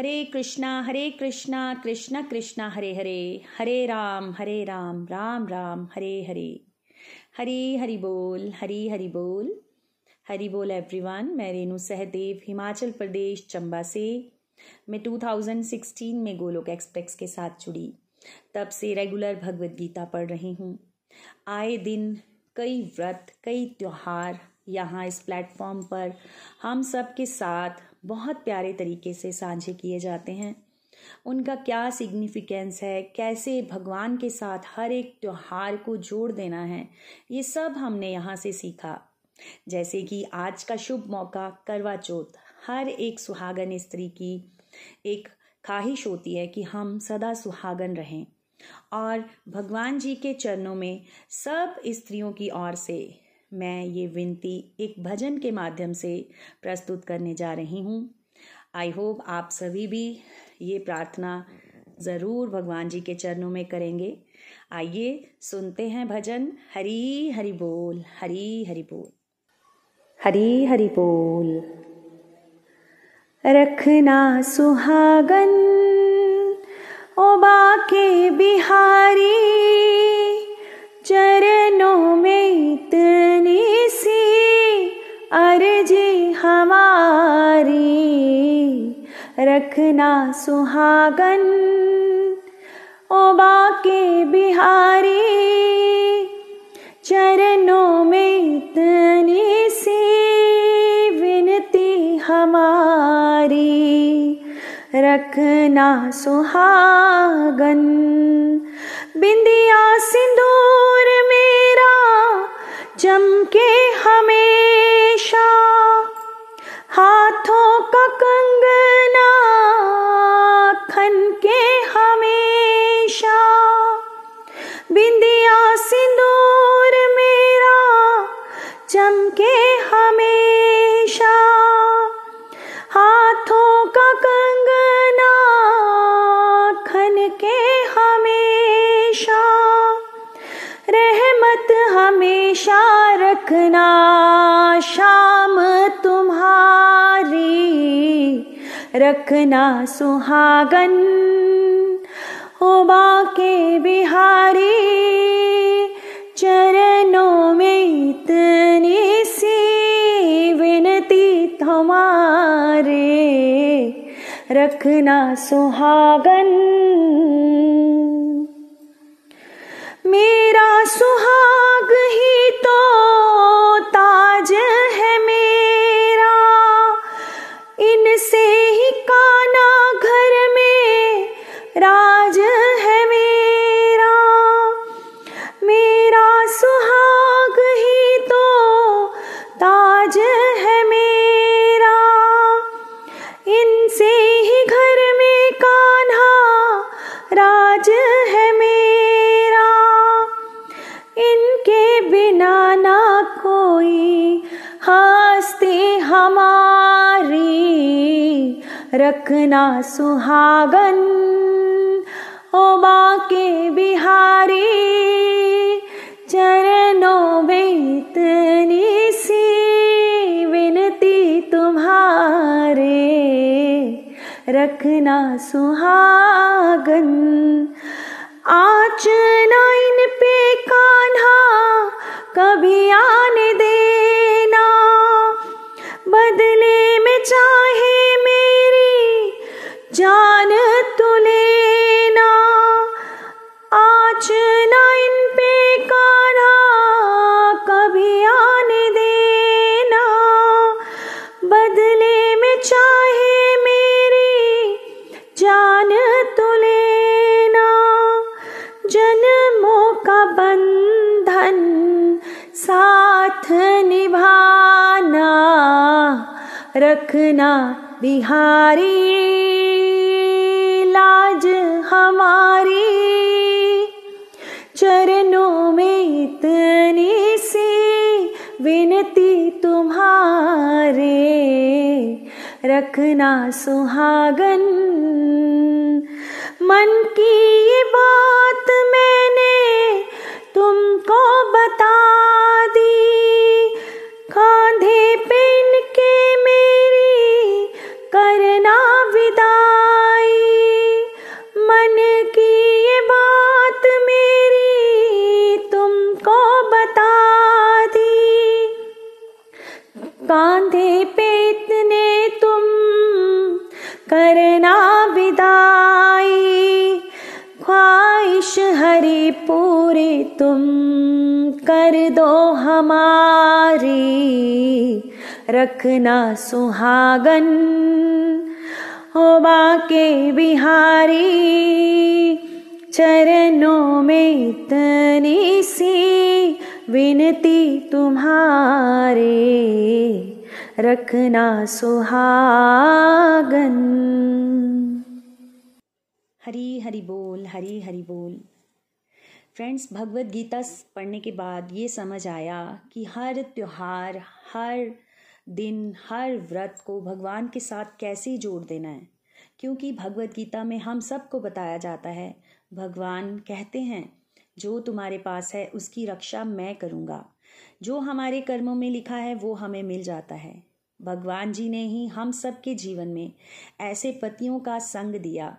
हरे कृष्णा हरे कृष्णा कृष्णा कृष्णा, हरे हरे। हरे राम हरे राम राम राम, हरे हरे। हरे हरि बोल, हरी हरि बोल। हरि बोल एवरीवन मैं रेणु सहदेव, हिमाचल प्रदेश, चंबा से। मैं 2016 में गोलोक एक्सप्रेस के साथ जुड़ी। तब से रेगुलर भगवत गीता पढ़ रही हूँ। आए दिन कई व्रत, कई त्यौहार यहाँ इस प्लेटफॉर्म पर हम सब के साथ बहुत प्यारे तरीके से साझे किए जाते हैं। उनका क्या सिग्निफिकेंस है? कैसे भगवान के साथ हर एक त्योहार को जोड़ देना है? ये सब हमने यहाँ से सीखा। जैसे कि आज का शुभ मौका, करवा चौथ। हर एक सुहागन स्त्री की एक ख्वाहिश होती है कि हम सदा सुहागन रहें। और भगवान जी के चरणों में सब स्त्रियों की ओर से मैं ये विनती एक भजन के माध्यम से प्रस्तुत करने जा रही हूँ। आई होप आप सभी भी ये प्रार्थना ज़रूर भगवान जी के चरणों में करेंगे। आइए सुनते हैं भजन। हरी हरि बोल, हरी हरि बोल। हरी हरि बोल। रखना सुहागन, ओ बाके बिहारी। रखना सुहागन, ओ बाके बिहारी, चरणों में इतनी सी विनती हमारी। रखना सुहागन, बिंदिया सिंदूर मेरा, चमके हमेशा। हाथों का कंगना खन के हमेशा। बिंदिया सिंदूर मेरा चमके हमेशा। हाथों का कंगना खन के हमेशा। रहमत हमेशा रखना रखना सुहागन। हो बाके बिहारी, चरणों में इतनी सी विनती तुम्हारे। रखना सुहागन। मेरा सुहाग ही तो बिना ना कोई हस्ती हमारी, रखना सुहागन, ओ बाके बिहारी, चरणों में इतनी सी विनती तुम्हारे, रखना सुहागन। आच नाइन पे कान्हा कभी आने देना। बदले में चाहे रखना बिहारी, लाज हमारी। चरणों में इतनी सी विनती तुम्हारे। रखना सुहागन, मन की ये बात मैंने तुमको बता दो हमारी, रखना सुहागन। हो बाके बिहारी, चरणों में इतनी सी विनती तुम्हारे, रखना सुहागन। हरी हरि बोल, हरी हरि बोल। फ्रेंड्स भगवत गीता पढ़ने के बाद ये समझ आया कि हर त्यौहार, हर दिन, हर व्रत को भगवान के साथ कैसे जोड़ देना है? क्योंकि भगवत गीता में हम सबको बताया जाता है, भगवान कहते हैं, जो तुम्हारे पास है, उसकी रक्षा मैं करूँगा। जो हमारे कर्मों में लिखा है, वो हमें मिल जाता है। भगवान जी ने ही हम सबके जीवन में ऐसे पतियों का संग दिया।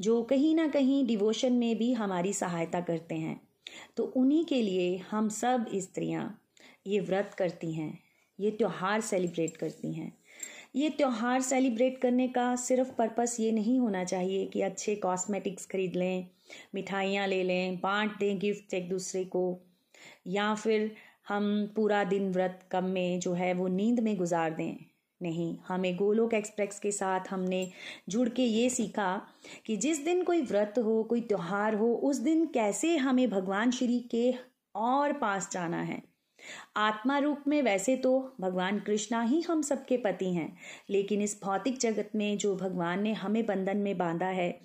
जो कहीं ना कहीं डिवोशन में भी हमारी सहायता करते हैं। तो उन्हीं के लिए हम सब स्त्रियाँ ये व्रत करती हैं, ये त्यौहार सेलिब्रेट करती हैं। ये त्यौहार सेलिब्रेट करने का सिर्फ़ पर्पस ये नहीं होना चाहिए कि अच्छे कॉस्मेटिक्स खरीद लें, मिठाइयाँ ले लें, बांट दें गिफ्ट एक दूसरे को। या फिर हम पूरा दिन व्रत कम में जो है वो नींद में गुजार दें। नहीं, हमें गोलोक एक्सप्रेस के साथ हमने जुड़ के ये सीखा कि जिस दिन कोई व्रत हो, कोई त्यौहार हो, उस दिन कैसे हमें भगवान श्री के और पास जाना है। आत्मा रूप में वैसे तो भगवान कृष्णा ही हम सबके पति हैं, लेकिन इस भौतिक जगत में जो भगवान ने हमें बंधन में बांधा है,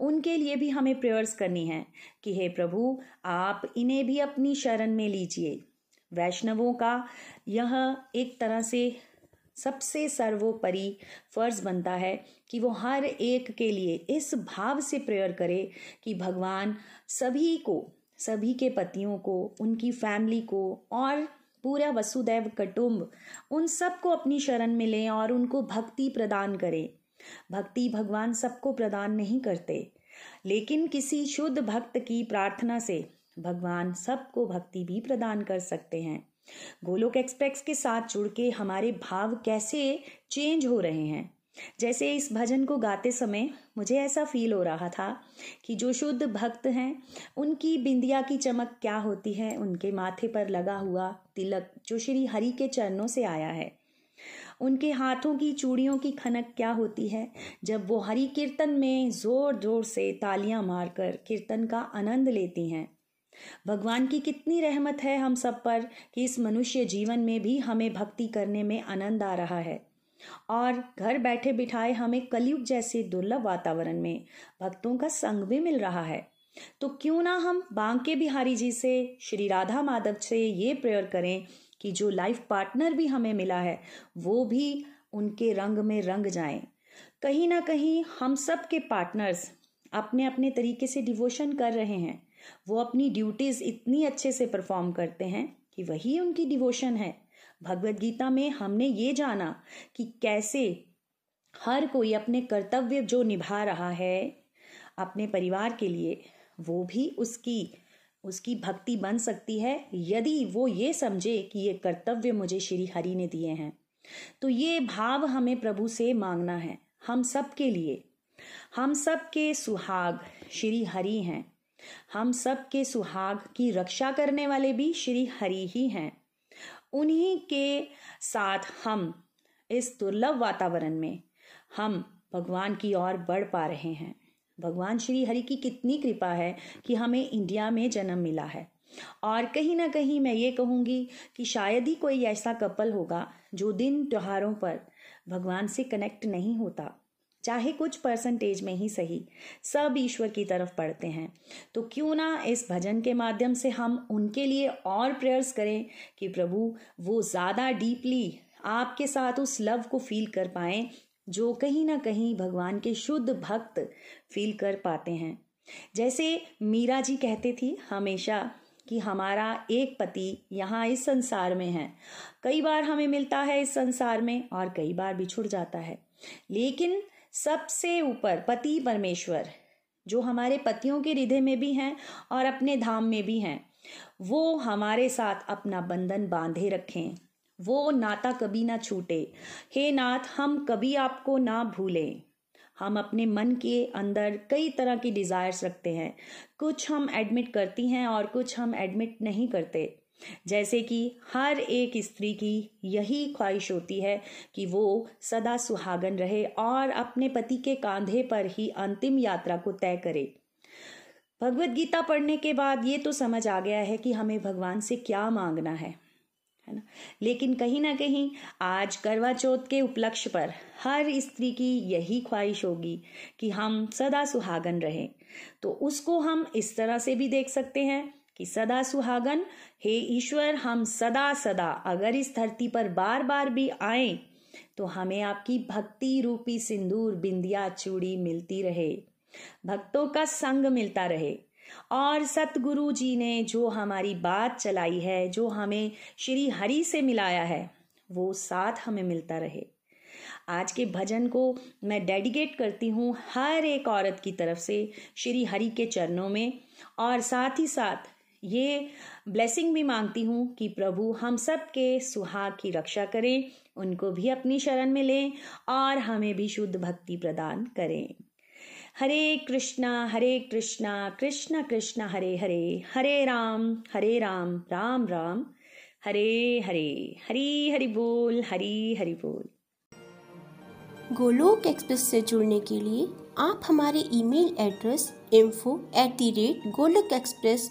उनके लिए भी हमें प्रेयर्स करनी है कि हे प्रभु, आप इन्हें भी अपनी शरण में लीजिए। वैष्णवों का यह एक तरह से सबसे सर्वोपरि फ़र्ज़ बनता है कि वो हर एक के लिए इस भाव से प्रेयर करे कि भगवान सभी को, सभी के पतियों को, उनकी फैमिली को और पूरा वसुदैव कुटुंब, उन सबको अपनी शरण में लें और उनको भक्ति प्रदान करें। भक्ति भगवान सबको प्रदान नहीं करते। लेकिन किसी शुद्ध भक्त की प्रार्थना से भगवान सबको भक्ति भी प्रदान कर सकते हैं। गोलोक एक्सप्रेस के साथ जुड़ के हमारे भाव कैसे चेंज हो रहे हैं? जैसे इस भजन को गाते समय मुझे ऐसा फील हो रहा था कि जो शुद्ध भक्त हैं, उनकी बिंदिया की चमक क्या होती है, उनके माथे पर लगा हुआ तिलक जो श्री हरि के चरणों से आया है। उनके हाथों की चूड़ियों की खनक क्या होती है, जब वो हरि कीर्तन में ज़ोर ज़ोर से तालियाँ मारकर कीर्तन का आनंद लेती हैं। भगवान की कितनी रहमत है हम सब पर कि इस मनुष्य जीवन में भी हमें भक्ति करने में आनंद आ रहा है। और घर बैठे बिठाए हमें कलयुग जैसे दुर्लभ वातावरण में भक्तों का संग भी मिल रहा है। तो क्यों ना हम बांके बिहारी जी से, श्री राधा माधव से ये प्रेयर करें कि जो लाइफ पार्टनर भी हमें मिला है, वो भी उनके रंग में रंग जाएँ। कहीं ना कहीं हम सब के पार्टनर्स अपने अपने तरीके से डिवोशन कर रहे हैं। वो अपनी ड्यूटीज़ इतनी अच्छे से परफॉर्म करते हैं कि वही उनकी डिवोशन है। भगवत गीता में हमने ये जाना कि कैसे हर कोई अपने कर्तव्य जो निभा रहा है अपने परिवार के लिए, वो भी उसकी उसकी भक्ति बन सकती है, यदि वो ये समझे कि ये कर्तव्य मुझे श्री हरि ने दिए हैं। तो ये भाव हमें प्रभु से मांगना है, हम सब के लिए। हम सब के सुहाग श्री हरि हैं। हम सब के सुहाग की रक्षा करने वाले भी श्री हरि ही हैं। उन्हीं के साथ हम इस दुर्लभ वातावरण में हम भगवान की ओर बढ़ पा रहे हैं। भगवान श्री हरि की कितनी कृपा है कि हमें इंडिया में जन्म मिला है। और कहीं ना कहीं मैं ये कहूँगी कि शायद ही कोई ऐसा कपल होगा जो दिन त्योहारों पर भगवान से कनेक्ट नहीं होता। चाहे कुछ परसेंटेज में ही सही, सब ईश्वर की तरफ़ पढ़ते हैं। तो क्यों ना इस भजन के माध्यम से हम उनके लिए और प्रेयर्स करें कि प्रभु, वो ज़्यादा डीपली आपके साथ उस लव को फील कर पाए, जो कहीं ना कहीं भगवान के शुद्ध भक्त फील कर पाते हैं। जैसे मीरा जी कहते थी हमेशा कि हमारा एक पति यहाँ इस संसार में है। कई बार हमें मिलता है इस संसार में और कई बार बिछुड़ जाता है। लेकिन सबसे ऊपर, पति परमेश्वर, जो हमारे पतियों के हृदय में भी हैं और अपने धाम में भी हैं, वो हमारे साथ अपना बंधन बांधे रखें। वो नाता कभी ना छूटे। हे नाथ, हम कभी आपको ना भूलें। हम अपने मन के अंदर कई तरह की डिज़ायर्स रखते हैं। कुछ हम एडमिट करती हैं और कुछ हम एडमिट नहीं करते। जैसे कि हर एक स्त्री की यही ख्वाहिश होती है कि वो सदा सुहागन रहे और अपने पति के कांधे पर ही अंतिम यात्रा को तय करे। भगवत गीता पढ़ने के बाद ये तो समझ आ गया है कि हमें भगवान से क्या मांगना है है ना? लेकिन कहीं ना कहीं आज करवा चौथ के उपलक्ष्य पर हर स्त्री की यही ख्वाहिश होगी कि हम सदा सुहागन रहें। तो उसको हम इस तरह से भी देख सकते हैं कि सदा सुहागन, हे ईश्वर, हम सदा सदा अगर इस धरती पर बार बार भी आए तो हमें आपकी भक्ति रूपी सिंदूर, बिंदिया, चूड़ी मिलती रहे। भक्तों का संग मिलता रहे। और सतगुरु जी ने जो हमारी बात चलाई है, जो हमें श्री हरि से मिलाया है, वो साथ हमें मिलता रहे। आज के भजन को मैं डेडिकेट करती हूँ हर एक औरत की तरफ़ से, श्री हरि के चरणों में। और साथ ही साथ ये ब्लेसिंग भी मांगती हूँ कि प्रभु हम सब के सुहाग की रक्षा करें, उनको भी अपनी शरण में लें और हमें भी शुद्ध भक्ति प्रदान करें। हरे कृष्णा हरे कृष्णा, कृष्ण कृष्ण, हरे हरे हरे राम हरे राम राम राम, हरे हरे, हरी हरि बोल, हरी हरि बोल। गोलोक एक्सप्रेस से जुड़ने के लिए आप हमारे email address info at the rate Golok express